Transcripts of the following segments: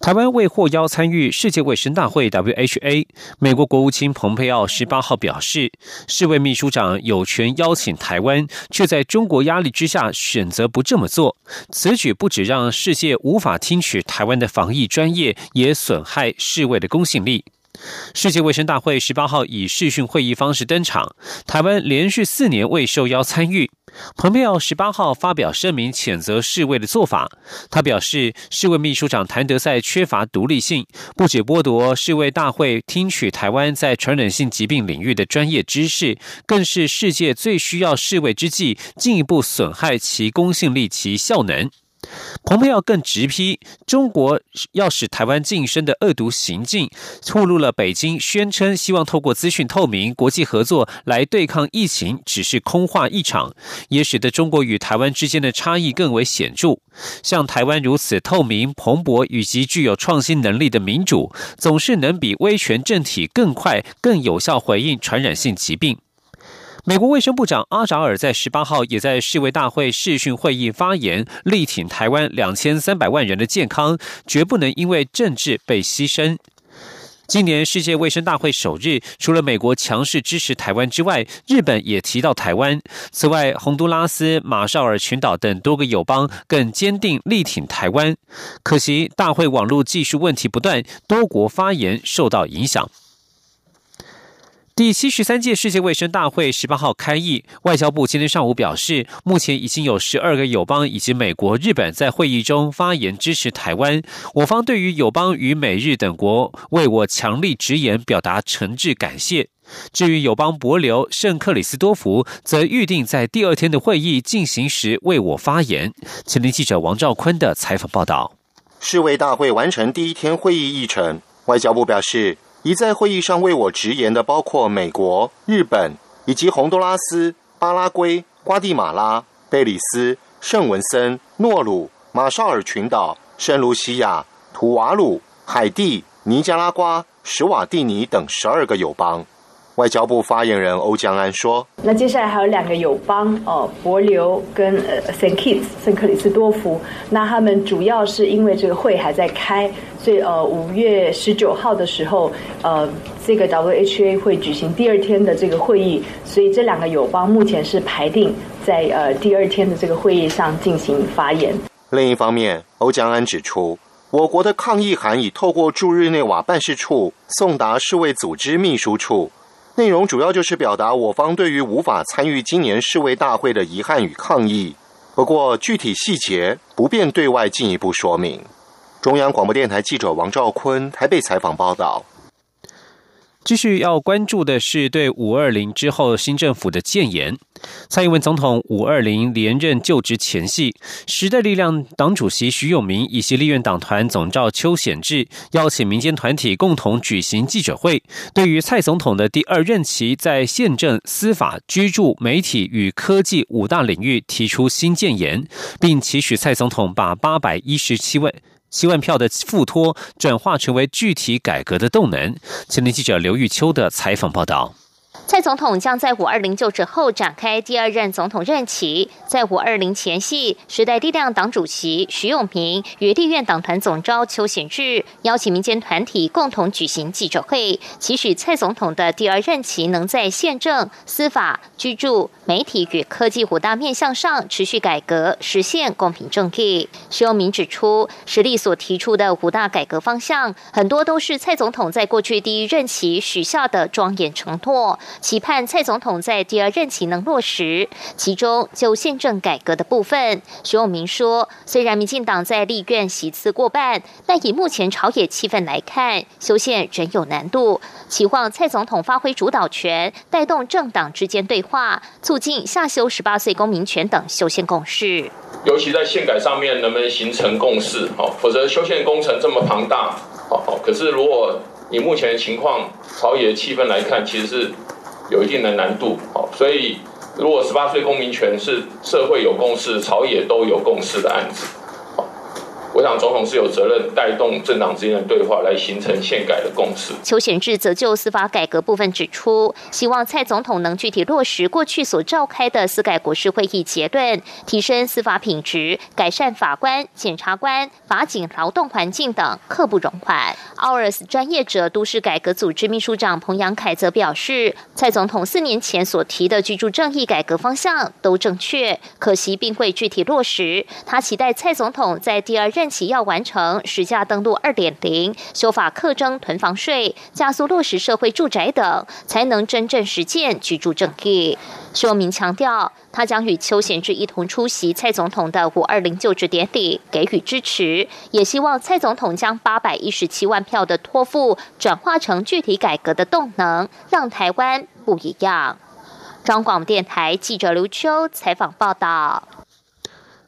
台湾未获邀参与世界卫生大会 （WHA）。美国国务卿蓬佩奥十八号表示，世卫秘书长有权邀请台湾，却在中国压力之下选择不这么做。此举不止让世界无法听取台湾的防疫专业，也损害世卫的公信力。世界卫生大会十八号以视讯会议方式登场，台湾连续四年未受邀参与。蓬佩奥十八号发表声明谴责世卫的做法。他表示，世卫秘书长谭德赛缺乏独立性，不止剥夺世卫大会听取台湾在传染性疾病领域的专业知识，更是世界最需要世卫之际，进一步损害其公信力及效能。蓬佩奥更直批中国要使台湾晋升的恶毒行径，透露了北京宣称希望透过资讯透明、国际合作来对抗疫情，只是空话一场，也使得中国与台湾之间的差异更为显著。像台湾如此透明、蓬勃以及具有创新能力的民主，总是能比威权政体更快、更有效回应传染性疾病。美国卫生部长阿扎尔在十八号也在世卫大会视讯会议发言，力挺台湾两千三百万人的健康，绝不能因为政治被牺牲。今年世界卫生大会首日，除了美国强势支持台湾之外，日本也提到台湾。此外，洪都拉斯、马绍尔群岛等多个友邦更坚定力挺台湾。可惜，大会网络技术问题不断，多国发言受到影响。第七十三届世界卫生大会十八号开议，外交部今天上午表示，目前已经有十二个友邦以及美国、日本在会议中发言支持台湾。我方对于友邦与美日等国为我强力直言表达诚挚感谢。至于友邦伯琉圣克里斯多福，则预定在第二天的会议进行时为我发言。前年记者王兆坤的采访报道。世卫大会完成第一天会议议程，外交部表示。已在会议上为我直言的包括美国、日本以及洪都拉斯、巴拉圭、瓜地马拉、贝里斯、圣文森、诺鲁、马绍尔群岛、圣卢西亚、图瓦鲁、海地、尼加拉瓜、史瓦蒂尼等十二个友邦。外交部发言人欧江安说：“那接下来还有两个友邦哦，伯琉跟呃圣 Kitts 圣克里斯多夫。那他们主要是因为这个会还在开，所以呃五月十九号的时候，呃这个 WHA 会举行第二天的这个会议，所以这两个友邦目前是排定在呃第二天的这个会议上进行发言。另一方面，欧江安指出，我国的抗议函已透过驻日内瓦办事处送达世卫组织秘书处。”内容主要就是表达我方对于无法参与今年世卫大会的遗憾与抗议，不过具体细节不便对外进一步说明。中央广播电台记者王兆坤台北采访报道。继续要关注的是对五二零之后新政府的建言。蔡英文总统五二零连任就职前夕，时代力量党主席徐永明以及立院党团总召邱显志邀请民间团体共同举行记者会，对于蔡总统的第二任期在宪政、司法、居住、媒体与科技五大领域提出新建言，并期许蔡总统把八百一十七万。七万票的付托转化成为具体改革的动能。前年记者刘玉秋的采访报道。蔡总统将在五二零就职后展开第二任总统任期。在五二零前夕，时代力量党主席徐永明与立院党团总召邱显智邀请民间团体共同举行记者会，期许蔡总统的第二任期能在宪政、司法、居住、媒体与科技五大面向上持续改革，实现公平正义。徐永明指出，实力所提出的五大改革方向，很多都是蔡总统在过去第一任期许下的庄严承诺。期盼蔡总统在第二任期能落实，其中就宪政改革的部分，徐永明说，虽然民进党在立院席次过半，但以目前朝野气氛来看，修宪仍有难度。期望蔡总统发挥主导权，带动政党之间对话，促进下修十八岁公民权等修宪共识。尤其在宪改上面，能不能形成共识？好，否则修宪工程这么庞大，好，可是如果以目前的情况，朝野气氛来看，其实是。有一定的难度。好，所以如果十八岁公民权是社会有共识、朝野都有共识的案子。我想，总统是有责任带动政党之间的对话，来形成宪改的共识。邱显志则就司法改革部分指出，希望蔡总统能具体落实过去所召开的司改国事会议结论，提升司法品质，改善法官、检察官、法警劳动环境等，刻不容缓。奥尔斯专业者都市改革组织秘书长彭阳凯则表示，蔡总统四年前所提的居住正义改革方向都正确，可惜并未具体落实。他期待蔡总统在第二任。期要完成实价登录二点零，修法课征囤房税，加速落实社会住宅等，才能真正实践居住正义。说明强调，他将与邱显志一同出席蔡总统的五二零就职典礼，给予支持，也希望蔡总统将八百一十七万票的托付转化成具体改革的动能，让台湾不一样。中广电台记者刘秋采访报道。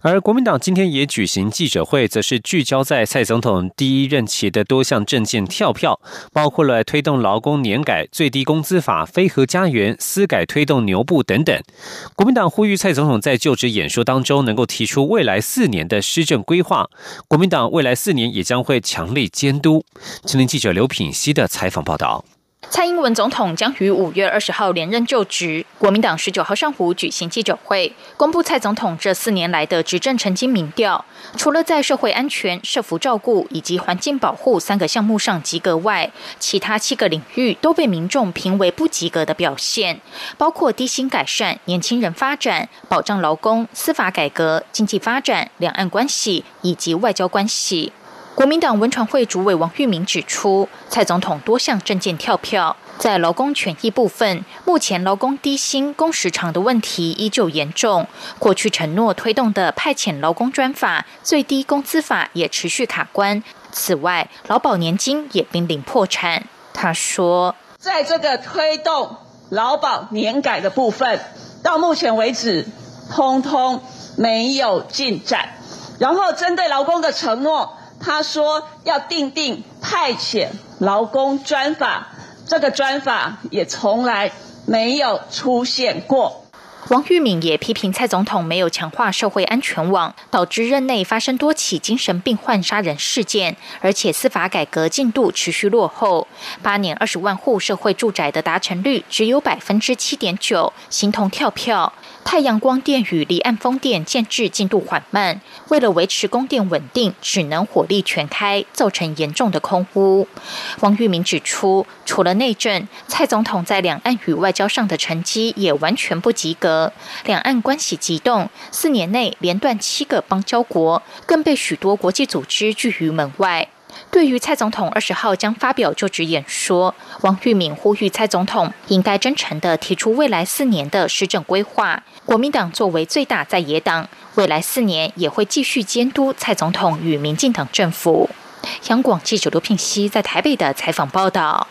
而国民党今天也举行记者会，则是聚焦在蔡总统第一任期的多项政见跳票，包括了推动劳工年改、最低工资法、非核家园、私改推动牛步等等。国民党呼吁蔡总统在就职演说当中能够提出未来四年的施政规划。国民党未来四年也将会强力监督。青年记者刘品熙的采访报道。蔡英文总统将于五月二十号连任就职，国民党十九号上午举行记者会，公布蔡总统这四年来的执政成绩民调。除了在社会安全、社福照顾以及环境保护三个项目上及格外，其他七个领域都被民众评为不及格的表现，包括低薪改善、年轻人发展、保障劳工、司法改革、经济发展、两岸关系以及外交关系。国民党文传会主委王玉明指出，蔡总统多项政见跳票，在劳工权益部分，目前劳工低薪、工时长的问题依旧严重。过去承诺推动的派遣劳工专法、最低工资法也持续卡关。此外，劳保年金也濒临破产。他说，在这个推动劳保年改的部分，到目前为止，通通没有进展。然后，针对劳工的承诺。他说要定定派遣劳工专法，这个专法也从来没有出现过。王玉敏也批评蔡总统没有强化社会安全网，导致任内发生多起精神病患杀人事件，而且司法改革进度持续落后。八年二十万户社会住宅的达成率只有百分之七点九，形同跳票。太阳光电与离岸风电建制进度缓慢，为了维持供电稳定，只能火力全开，造成严重的空污。王玉明指出，除了内政，蔡总统在两岸与外交上的成绩也完全不及格，两岸关系急动，四年内连断七个邦交国，更被许多国际组织拒于门外。对于蔡总统二十号将发表就职演说，王玉敏呼吁蔡总统应该真诚地提出未来四年的施政规划。国民党作为最大在野党，未来四年也会继续监督蔡总统与民进党政府。央广记者刘聘熙在台北的采访报道。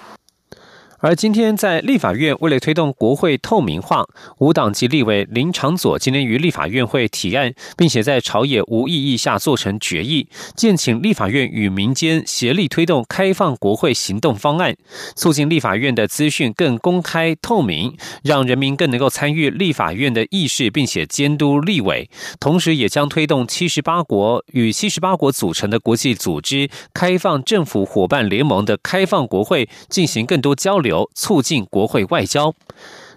而今天在立法院，为了推动国会透明化，无党籍立委林长佐今天于立法院会提案，并且在朝野无异议下做成决议，建请立法院与民间协力推动开放国会行动方案，促进立法院的资讯更公开透明，让人民更能够参与立法院的议事，并且监督立委。同时，也将推动七十八国与七十八国组成的国际组织开放政府伙伴联盟的开放国会进行更多交流。促进国会外交。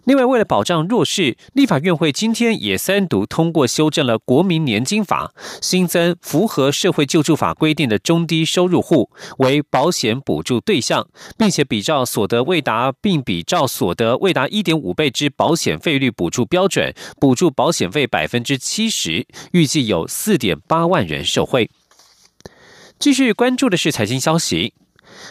另外，为了保障弱势，立法院会今天也三读通过修正了国民年金法，新增符合社会救助法规定的中低收入户为保险补助对象，并且比照所得未达，并比照所得未达一点五倍之保险费率补助标准，补助保险费百分之七十，预计有四点八万人受惠。继续关注的是财经消息。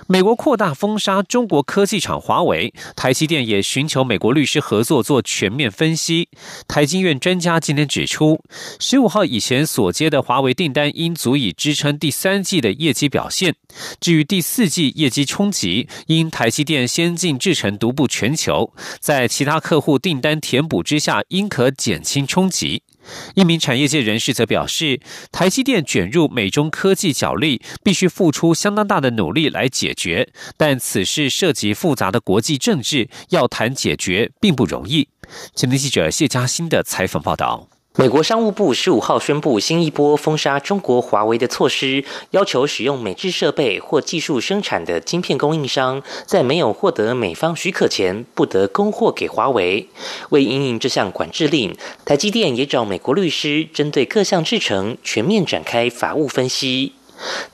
美国扩大封杀中国科技厂华为，台积电也寻求美国律师合作做全面分析。台经院专家今天指出，十五号以前所接的华为订单应足以支撑第三季的业绩表现。至于第四季业绩冲击，因台积电先进制程独步全球，在其他客户订单填补之下，应可减轻冲击。一名产业界人士则表示，台积电卷入美中科技角力，必须付出相当大的努力来解决，但此事涉及复杂的国际政治，要谈解决并不容易。前天记者谢嘉欣的采访报道。美国商务部十五号宣布新一波封杀中国华为的措施，要求使用美制设备或技术生产的晶片供应商，在没有获得美方许可前，不得供货给华为。为应应这项管制令，台积电也找美国律师，针对各项制程全面展开法务分析。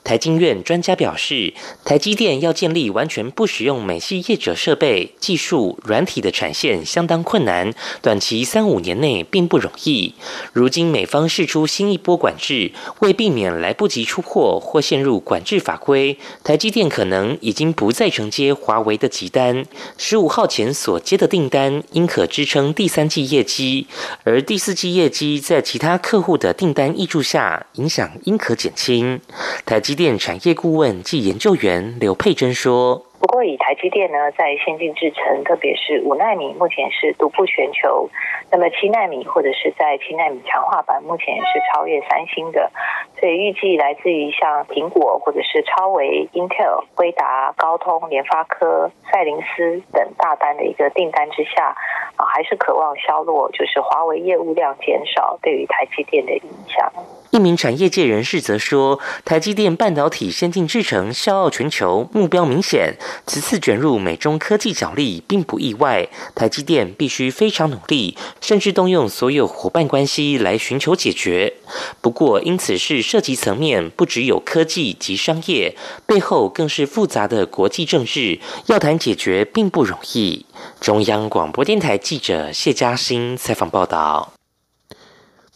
台经院专家表示，台积电要建立完全不使用美系业者设备、技术、软体的产线相当困难，短期三五年内并不容易。如今美方释出新一波管制，为避免来不及出货或陷入管制法规，台积电可能已经不再承接华为的急单。十五号前所接的订单应可支撑第三季业绩，而第四季业绩在其他客户的订单挹注下，影响应可减轻。台积电产业顾问暨研究员刘佩珍说。不过，以台积电呢，在先进制程，特别是五纳米，目前是独步全球。那么七纳米或者是在七纳米强化版，目前是超越三星的。所以预计来自于像苹果或者是超微、Intel、辉达、高通、联发科、赛灵思等大单的一个订单之下，啊，还是渴望削弱，就是华为业务量减少对于台积电的影响。一名产业界人士则说，台积电半导体先进制程笑傲全球，目标明显。此次卷入美中科技角力并不意外，台积电必须非常努力，甚至动用所有伙伴关系来寻求解决。不过，因此是涉及层面不只有科技及商业，背后更是复杂的国际政治，要谈解决并不容易。中央广播电台记者谢嘉欣采访报道。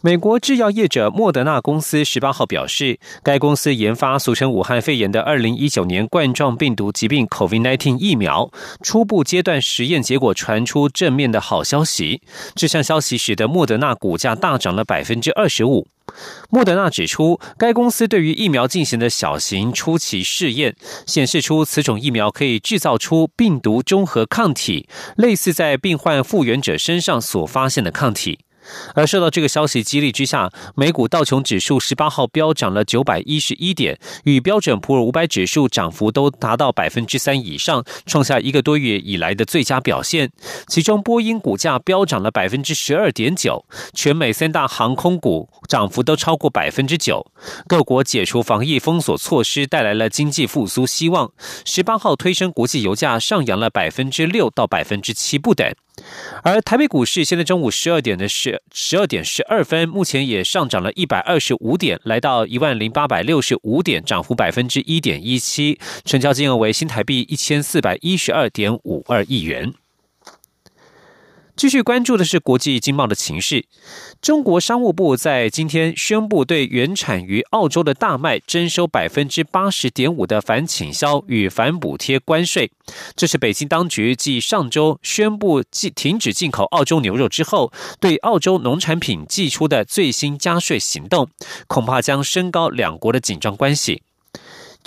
美国制药业者莫德纳公司十八号表示，该公司研发俗称武汉肺炎的二零一九年冠状病毒疾病 （COVID-19） 疫苗，初步阶段实验结果传出正面的好消息。这项消息使得莫德纳股价大涨了百分之二十五。莫德纳指出，该公司对于疫苗进行的小型初期试验，显示出此种疫苗可以制造出病毒中和抗体，类似在病患复原者身上所发现的抗体。而受到这个消息激励之下，美股道琼指数十八号飙涨了九百一十一点，与标准普尔五百指数涨幅都达到百分之三以上，创下一个多月以来的最佳表现。其中，波音股价飙涨了百分之十二点九，全美三大航空股涨幅都超过百分之九。各国解除防疫封锁措施，带来了经济复苏希望。十八号推升国际油价上扬了百分之六到百分之七不等。而台北股市现在中午十二点的是十二点十二分，目前也上涨了一百二十五点，来到一万零八百六十五点，涨幅百分之一点一七，成交金额为新台币一千四百一十二点五二亿元。继续关注的是国际经贸的情势。中国商务部在今天宣布，对原产于澳洲的大麦征收百分之八十点五的反倾销与反补贴关税。这是北京当局继上周宣布禁停止进口澳洲牛肉之后，对澳洲农产品寄出的最新加税行动，恐怕将升高两国的紧张关系。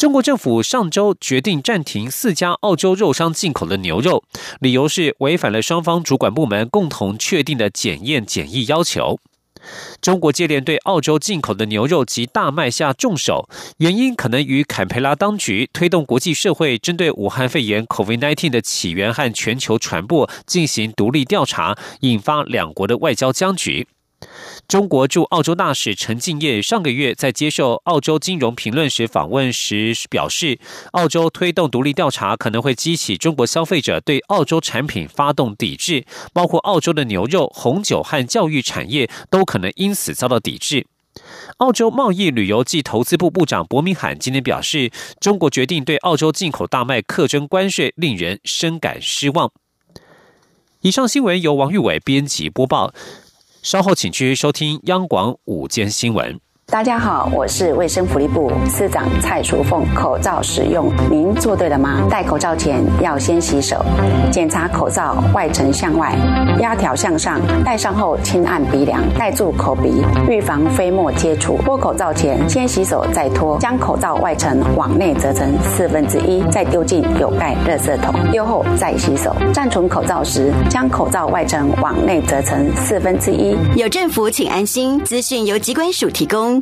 中国政府上周决定暂停四家澳洲肉商进口的牛肉，理由是违反了双方主管部门共同确定的检验检疫要求。中国接连对澳洲进口的牛肉及大麦下重手，原因可能与坎培拉当局推动国际社会针对武汉肺炎 （COVID-19） 的起源和全球传播进行独立调查，引发两国的外交僵局。中国驻澳洲大使陈敬业上个月在接受澳洲金融评论时访问时表示，澳洲推动独立调查可能会激起中国消费者对澳洲产品发动抵制，包括澳洲的牛肉、红酒和教育产业都可能因此遭到抵制。澳洲贸易、旅游及投资部部长伯明罕今天表示，中国决定对澳洲进口大麦课征关税，令人深感失望。以上新闻由王玉伟编辑播报。稍后请继续收听央广午间新闻。大家好，我是卫生福利部司长蔡淑凤。口罩使用，您做对了吗？戴口罩前要先洗手，检查口罩外层向外，压条向上。戴上后轻按鼻梁，盖住口鼻，预防飞沫接触。脱口罩前先洗手再脱，将口罩外层往内折成四分之一，再丢进有盖热色桶。丢后再洗手。暂存口罩时，将口罩外层往内折成四分之一。有政府，请安心。资讯由机关署提供。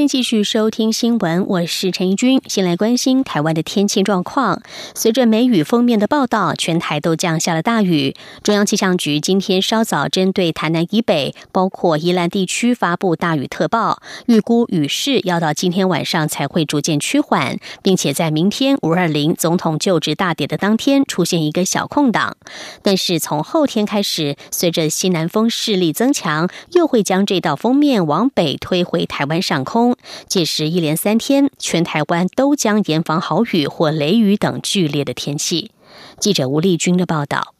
欢迎继续收听新闻，我是陈怡君。先来关心台湾的天气状况。随着梅雨封面的报道，全台都降下了大雨。中央气象局今天稍早针对台南以北，包括宜兰地区发布大雨特报，预估雨势要到今天晚上才会逐渐趋缓，并且在明天五二零总统就职大典的当天出现一个小空档。但是从后天开始，随着西南风势力增强，又会将这道封面往北推回台湾上空。届时一连三天，全台湾都将严防豪雨或雷雨等剧烈的天气。记者吴丽君的报道。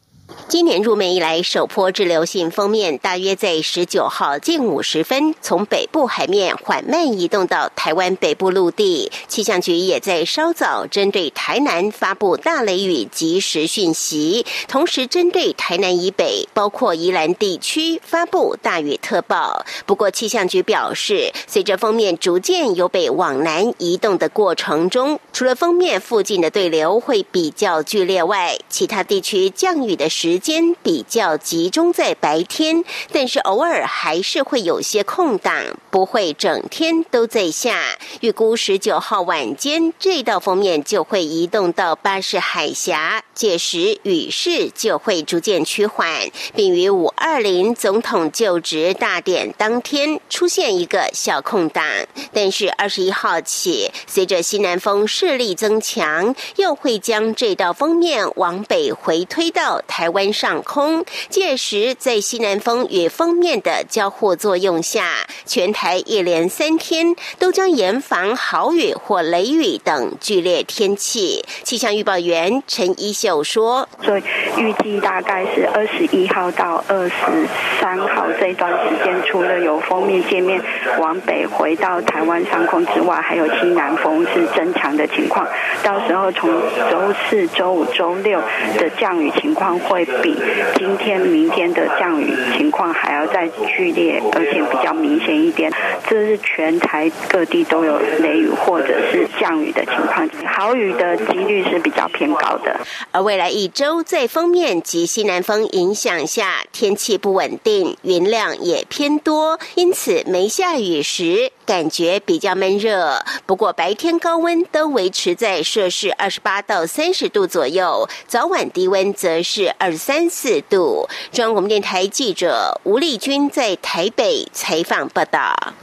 今年入梅以来，首波滞留性封面大约在十九号近五时分，从北部海面缓慢移动到台湾北部陆地。气象局也在稍早针对台南发布大雷雨及时讯息，同时针对台南以北，包括宜兰地区发布大雨特报。不过，气象局表示，随着封面逐渐由北往南移动的过程中，除了封面附近的对流会比较剧烈外，其他地区降雨的时间比较集中在白天，但是偶尔还是会有些空档，不会整天都在下。预估十九号晚间，这道封面就会移动到巴士海峡，届时雨势就会逐渐趋缓，并于五二零总统就职大典当天出现一个小空档。但是二十一号起，随着西南风势力增强，又会将这道封面往北回推到台。湾上空，届时在西南风与风面的交互作用下，全台一连三天都将严防豪雨或雷雨等剧烈天气。气象预报员陈一秀说：“所以预计大概是二十一号到二十三号这段时间，除了有封面界面往北回到台湾上空之外，还有西南风是增强的情况。到时候从周四周五周六的降雨情况会。”比今天、明天的降雨情况还要再剧烈，而且比较明显一点。这是全台各地都有雷雨或者是降雨的情况，豪雨的几率是比较偏高的。而未来一周在风面及西南风影响下，天气不稳定，云量也偏多，因此没下雨时感觉比较闷热。不过白天高温都维持在摄氏二十八到三十度左右，早晚低温则是二。三四度。中央广播电台记者吴丽君在台北采访报道。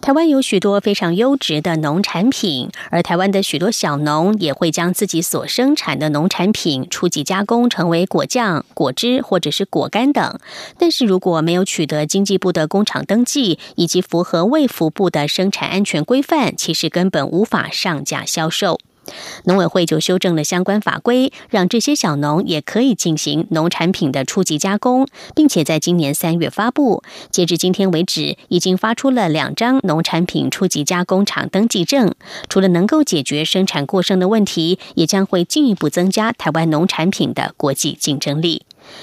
台湾有许多非常优质的农产品，而台湾的许多小农也会将自己所生产的农产品初级加工，成为果酱、果汁或者是果干等。但是如果没有取得经济部的工厂登记，以及符合卫福部的生产安全规范，其实根本无法上架销售。农委会就修正了相关法规，让这些小农也可以进行农产品的初级加工，并且在今年三月发布。截至今天为止，已经发出了两张农产品初级加工厂登记证。除了能够解决生产过剩的问题，也将会进一步增加台湾农产品的国际竞争力。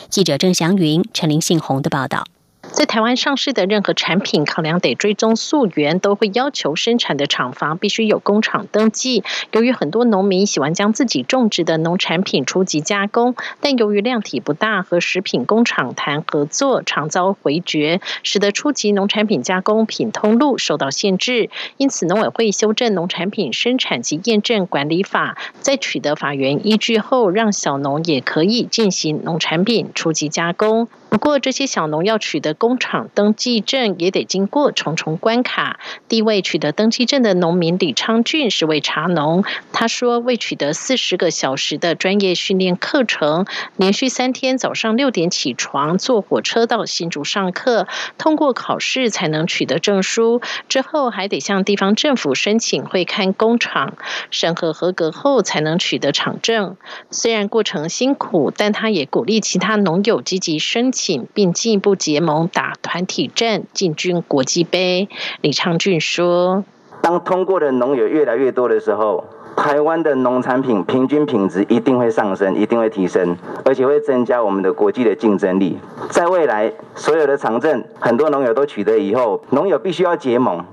记者郑祥云、陈林信宏的报道。在台湾上市的任何产品，考量得追踪溯源，都会要求生产的厂房必须有工厂登记。由于很多农民喜欢将自己种植的农产品初级加工，但由于量体不大，和食品工厂谈合作常遭回绝，使得初级农产品加工品通路受到限制。因此，农委会修正《农产品生产及验证管理法》，在取得法源依据后，让小农也可以进行农产品初级加工。不过，这些小农要取得工厂登记证，也得经过重重关卡。第一位取得登记证的农民李昌俊是位茶农，他说未取得四十个小时的专业训练课程，连续三天早上六点起床，坐火车到新竹上课，通过考试才能取得证书，之后还得向地方政府申请会看工厂，审核合格后才能取得厂证。虽然过程辛苦，但他也鼓励其他农友积极申请，并进一步结盟打团体战，进军国际杯。李昌俊说：“当通过的农友越来越多的时候，台湾的农产品平均品质一定会上升，一定会提升，而且会增加我们的国际的竞争力。在未来，所有的厂证很多农友都取得以后，农友必须要结盟。”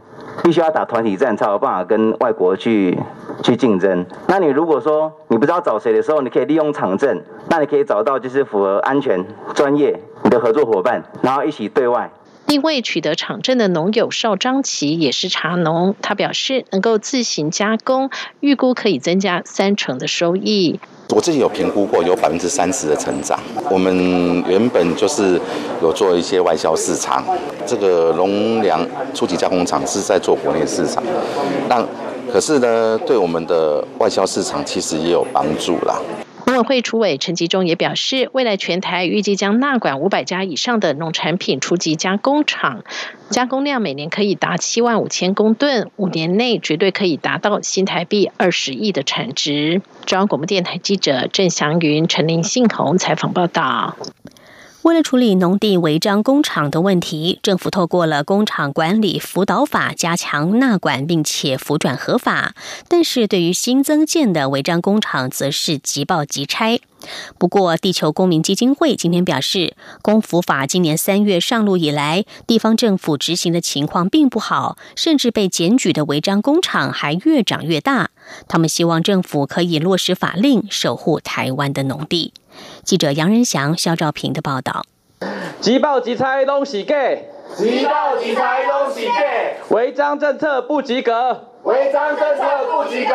必须要打团体战才有办法跟外国去去竞争。那你如果说你不知道找谁的时候，你可以利用场证，那你可以找到就是符合安全、专业的合作伙伴，然后一起对外。另外取得厂证的农友邵张琪也是茶农，他表示能够自行加工，预估可以增加三成的收益。我自己有评估过，有百分之三十的成长。我们原本就是有做一些外销市场，这个农粮初级加工厂是在做国内市场，那可是呢，对我们的外销市场其实也有帮助啦。农委会主委陈吉中也表示，未来全台预计将纳管五百家以上的农产品初级加工厂，加工量每年可以达七万五千公吨，五年内绝对可以达到新台币二十亿的产值。中央广播电台记者郑祥云、陈林信宏采访报道。为了处理农地违章工厂的问题，政府透过了工厂管理辅导法加强纳管，并且辅转合法。但是对于新增建的违章工厂，则是即报即拆。不过，地球公民基金会今天表示，公辅法今年三月上路以来，地方政府执行的情况并不好，甚至被检举的违章工厂还越长越大。他们希望政府可以落实法令，守护台湾的农地。记者杨仁祥、肖兆平的报道。即报即拆东西给，即报即拆东西给，违章政策不及格。违章政策不及格。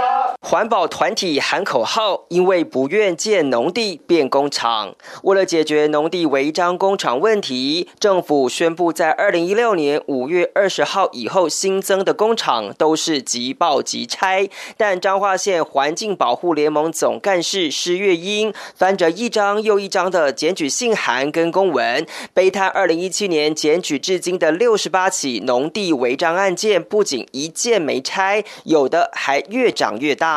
环保团体喊口号，因为不愿建农地变工厂。为了解决农地违章工厂问题，政府宣布在二零一六年五月二十号以后新增的工厂都是即报即拆。但彰化县环境保护联盟总干事施月英翻着一张又一张的检举信函跟公文，悲叹二零一七年检举至今的六十八起农地违章案件，不仅一件没拆。有的还越长越大。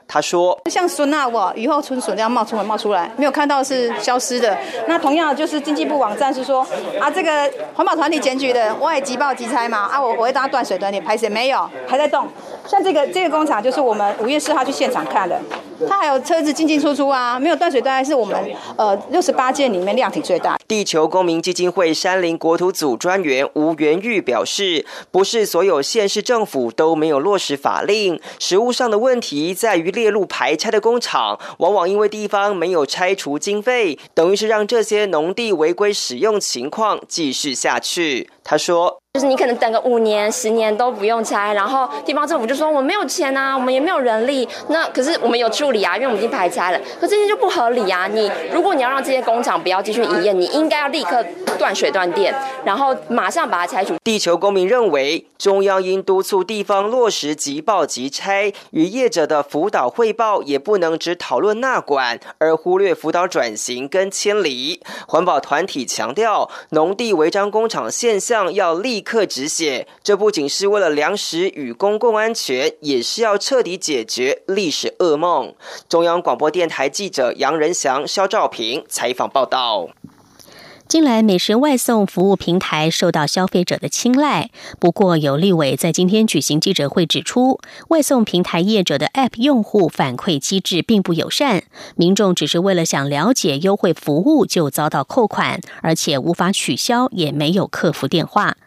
他说：“像孙娜，我雨后春笋这样冒出来冒出来，没有看到是消失的。那同样就是经济部网站是说啊，这个环保团体检举的，我也急报急拆嘛啊，我我会当断水断电，排水没有，还在动。像这个这个工厂就是我们五月四号去现场看的，它还有车子进进出出啊，没有断水断电，是我们呃六十八件里面量体最大。”地球公民基金会山林国土组专员吴元玉表示：“不是所有县市政府都没有落实法令，实务上的问题在于。”列入排拆的工厂，往往因为地方没有拆除经费，等于是让这些农地违规使用情况继续下去。他说。就是你可能等个五年、十年都不用拆，然后地方政府就说我们没有钱啊，我们也没有人力。那可是我们有处理啊，因为我们已经排拆了。可这些就不合理啊！你如果你要让这些工厂不要继续营业，你应该要立刻断水断电，然后马上把它拆除。地球公民认为，中央应督促地方落实即报即拆，与业者的辅导汇报也不能只讨论纳管，而忽略辅导转型跟迁离。环保团体强调，农地违章工厂现象要立。刻止血，这不仅是为了粮食与公共安全，也是要彻底解决历史噩梦。中央广播电台记者杨仁祥、肖兆平采访报道。近来美食外送服务平台受到消费者的青睐，不过有立委在今天举行记者会指出，外送平台业者的 App 用户反馈机制并不友善，民众只是为了想了解优惠服务就遭到扣款，而且无法取消，也没有客服电话。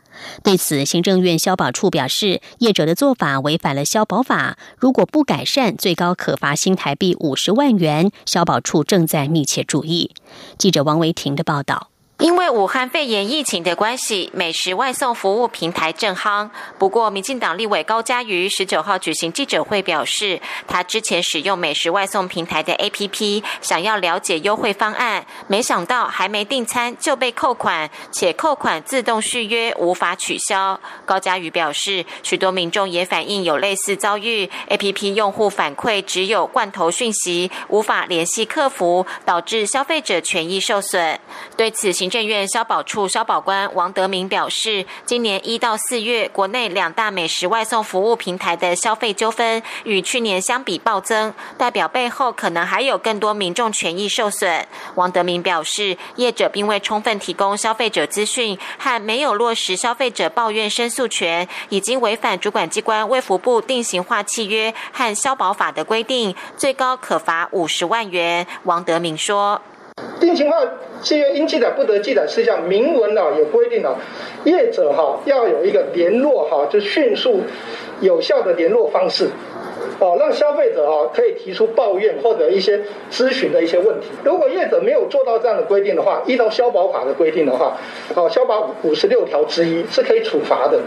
对此，行政院消保处表示，业者的做法违反了消保法，如果不改善，最高可罚新台币五十万元。消保处正在密切注意。记者王维婷的报道。因为武汉肺炎疫情的关系，美食外送服务平台正夯。不过，民进党立委高嘉瑜十九号举行记者会表示，他之前使用美食外送平台的 APP，想要了解优惠方案，没想到还没订餐就被扣款，且扣款自动续约无法取消。高嘉瑜表示，许多民众也反映有类似遭遇，APP 用户反馈只有罐头讯息，无法联系客服，导致消费者权益受损。对此，行行政院消保处消保官王德明表示，今年一到四月，国内两大美食外送服务平台的消费纠纷与去年相比暴增，代表背后可能还有更多民众权益受损。王德明表示，业者并未充分提供消费者资讯和没有落实消费者抱怨申诉权，已经违反主管机关卫福部定型化契约和消保法的规定，最高可罚五十万元。王德明说。定型化契约应记载不得记载事项，明文呢也规定了，业者哈要有一个联络哈，就迅速有效的联络方式。哦，让消费者啊可以提出抱怨或者一些咨询的一些问题。如果业者没有做到这样的规定的话，依照消保法的规定的话，哦，消保五十六条之一是可以处罚的。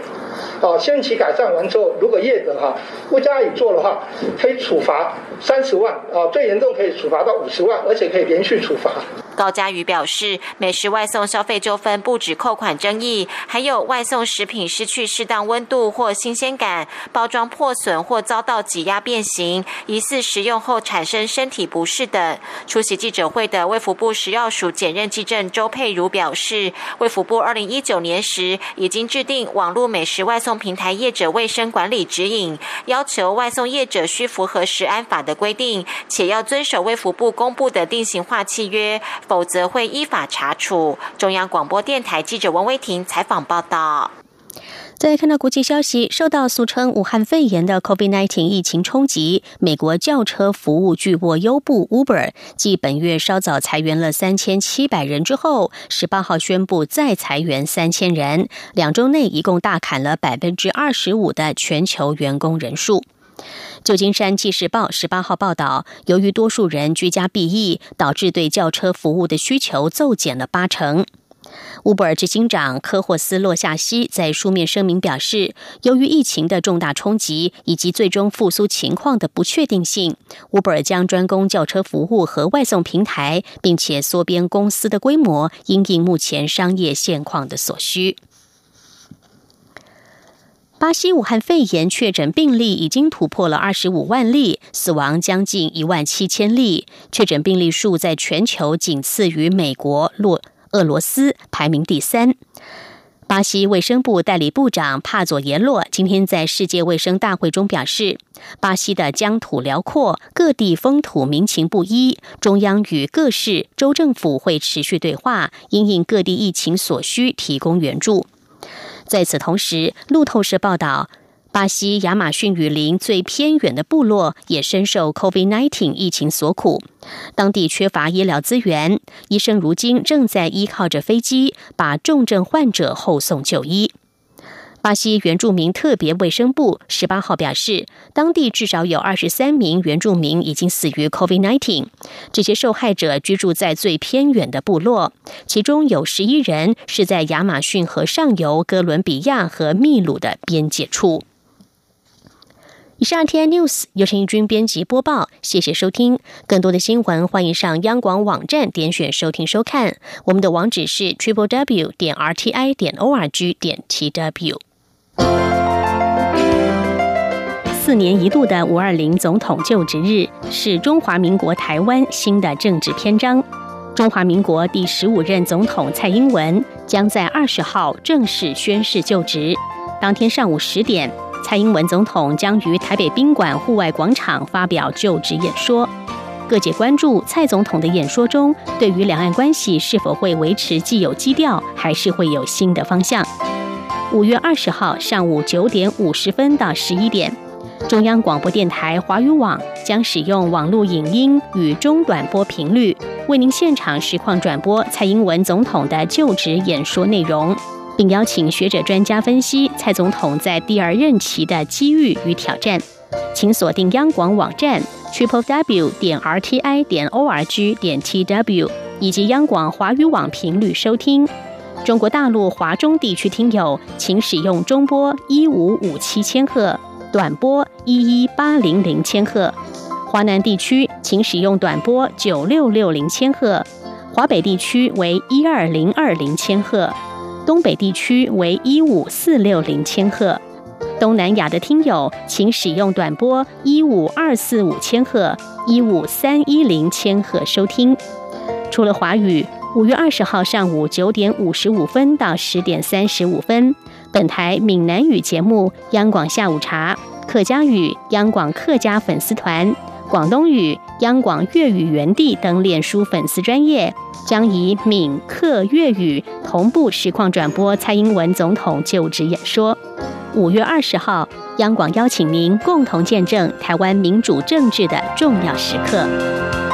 哦，先期改善完之后，如果业者哈不加以做的话，可以处罚三十万啊，最严重可以处罚到五十万，而且可以连续处罚。高嘉瑜表示，美食外送消费纠纷不止扣款争议，还有外送食品失去适当温度或新鲜感，包装破损或遭到挤压变形，疑似食用后产生身体不适等。出席记者会的卫福部食药署检任技正周佩如表示，卫福部二零一九年时已经制定网络美食外送平台业者卫生管理指引，要求外送业者需符合食安法的规定，且要遵守卫福部公布的定型化契约。否则会依法查处。中央广播电台记者王威婷采访报道。再看到国际消息，受到俗称武汉肺炎的 COVID-19 疫情冲击，美国轿车服务巨擘优步 Uber 继本月稍早裁员了三千七百人之后，十八号宣布再裁员三千人，两周内一共大砍了百分之二十五的全球员工人数。旧金山纪事报十八号报道，由于多数人居家避疫，导致对轿车服务的需求骤减了八成。乌布尔执行长科霍斯洛夏西在书面声明表示，由于疫情的重大冲击以及最终复苏情况的不确定性，乌布尔将专攻轿车服务和外送平台，并且缩编公司的规模，因应目前商业现况的所需。巴西武汉肺炎确诊病例已经突破了二十五万例，死亡将近一万七千例，确诊病例数在全球仅次于美国、洛俄罗斯，排名第三。巴西卫生部代理部长帕佐耶洛今天在世界卫生大会中表示，巴西的疆土辽阔，各地风土民情不一，中央与各市州政府会持续对话，因应各地疫情所需，提供援助。在此同时，路透社报道，巴西亚马逊雨林最偏远的部落也深受 COVID-19 疫情所苦，当地缺乏医疗资源，医生如今正在依靠着飞机把重症患者后送就医。巴西原住民特别卫生部十八号表示，当地至少有二十三名原住民已经死于 COVID-19。这些受害者居住在最偏远的部落，其中有十一人是在亚马逊河上游哥伦比亚和秘鲁的边界处。以上 T N News 由陈义军编辑播报，谢谢收听。更多的新闻，欢迎上央广网站点选收听收看。我们的网址是 triple w 点 r t i 点 o r g 点 t w。四年一度的五二零总统就职日是中华民国台湾新的政治篇章。中华民国第十五任总统蔡英文将在二十号正式宣誓就职。当天上午十点，蔡英文总统将于台北宾馆户外广场发表就职演说。各界关注蔡总统的演说中，对于两岸关系是否会维持既有基调，还是会有新的方向。五月二十号上午九点五十分到十一点，中央广播电台华语网将使用网络影音与中短波频率，为您现场实况转播蔡英文总统的就职演说内容，并邀请学者专家分析蔡总统在第二任期的机遇与挑战。请锁定央广网站 triple w 点 r t i 点 o r g 点 t w。以及央广华语网频率收听。中国大陆华中地区听友，请使用中波一五五七千赫、短波一一八零零千赫；华南地区请使用短波九六六零千赫；华北地区为一二零二零千赫；东北地区为一五四六零千赫。东南亚的听友，请使用短波一五二四五千赫、一五三一零千赫收听。除了华语。五月二十号上午九点五十五分到十点三十五分，本台闽南语节目《央广下午茶》，客家语央广客家粉丝团，广东语央广粤语园地等脸书粉丝专业，将以闽客粤语同步实况转播蔡英文总统就职演说。五月二十号，央广邀请您共同见证台湾民主政治的重要时刻。